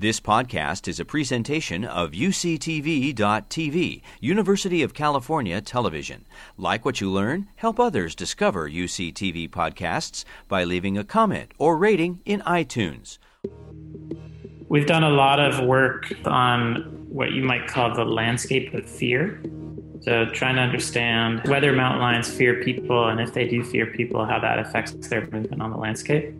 This podcast is a presentation of UCTV.tv, University of California Television. Like what you learn, help others discover UCTV podcasts by leaving a comment or rating in iTunes. We've done a lot of work on what you might call the landscape of fear. So, trying to understand whether mountain lions fear people, and if they do fear people, how that affects their movement on the landscape.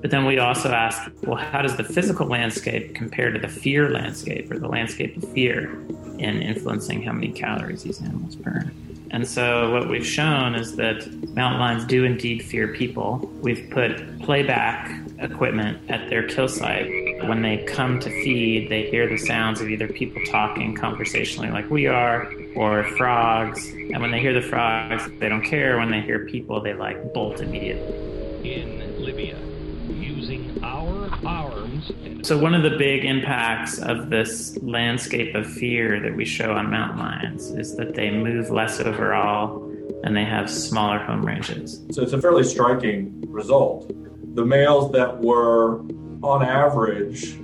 But then we also ask, well, how does the physical landscape compare to the fear landscape or the landscape of fear in influencing how many calories these animals burn? And so what we've shown is that mountain lions do indeed fear people. We've put playback equipment at their kill site. When they come to feed, they hear the sounds of either people talking conversationally like we are or frogs. And when they hear the frogs, they don't care. When they hear people, they like bolt immediately. In Libya So, one of the big impacts of this landscape of fear that we show on mountain lions is that they move less overall and they have smaller home ranges. So, it's a fairly striking result. The males that were, on average,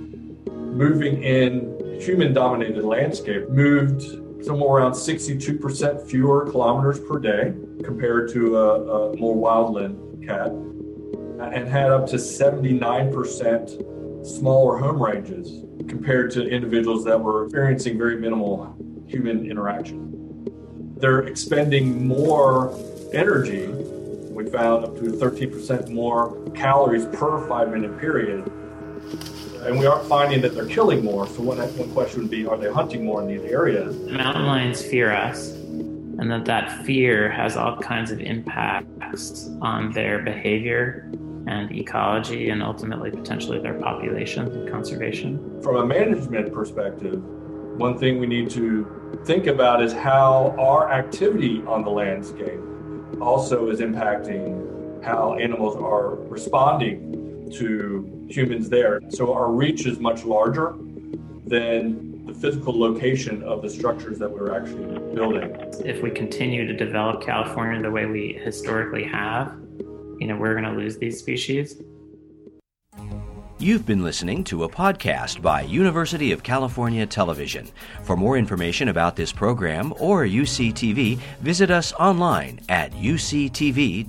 moving in human dominated landscape moved somewhere around 62% fewer kilometers per day compared to a, a more wildland cat and had up to 79% smaller home ranges compared to individuals that were experiencing very minimal human interaction. They're expending more energy. We found up to 13% more calories per five minute period. And we aren't finding that they're killing more. So, one, one question would be are they hunting more in these areas? Mountain lions fear us, and that that fear has all kinds of impacts on their behavior and ecology and ultimately potentially their population and conservation. From a management perspective, one thing we need to think about is how our activity on the landscape also is impacting how animals are responding to humans there. So our reach is much larger than the physical location of the structures that we're actually building. If we continue to develop California the way we historically have, you know, we're going to lose these species. You've been listening to a podcast by University of California Television. For more information about this program or UCTV, visit us online at uctv.tv.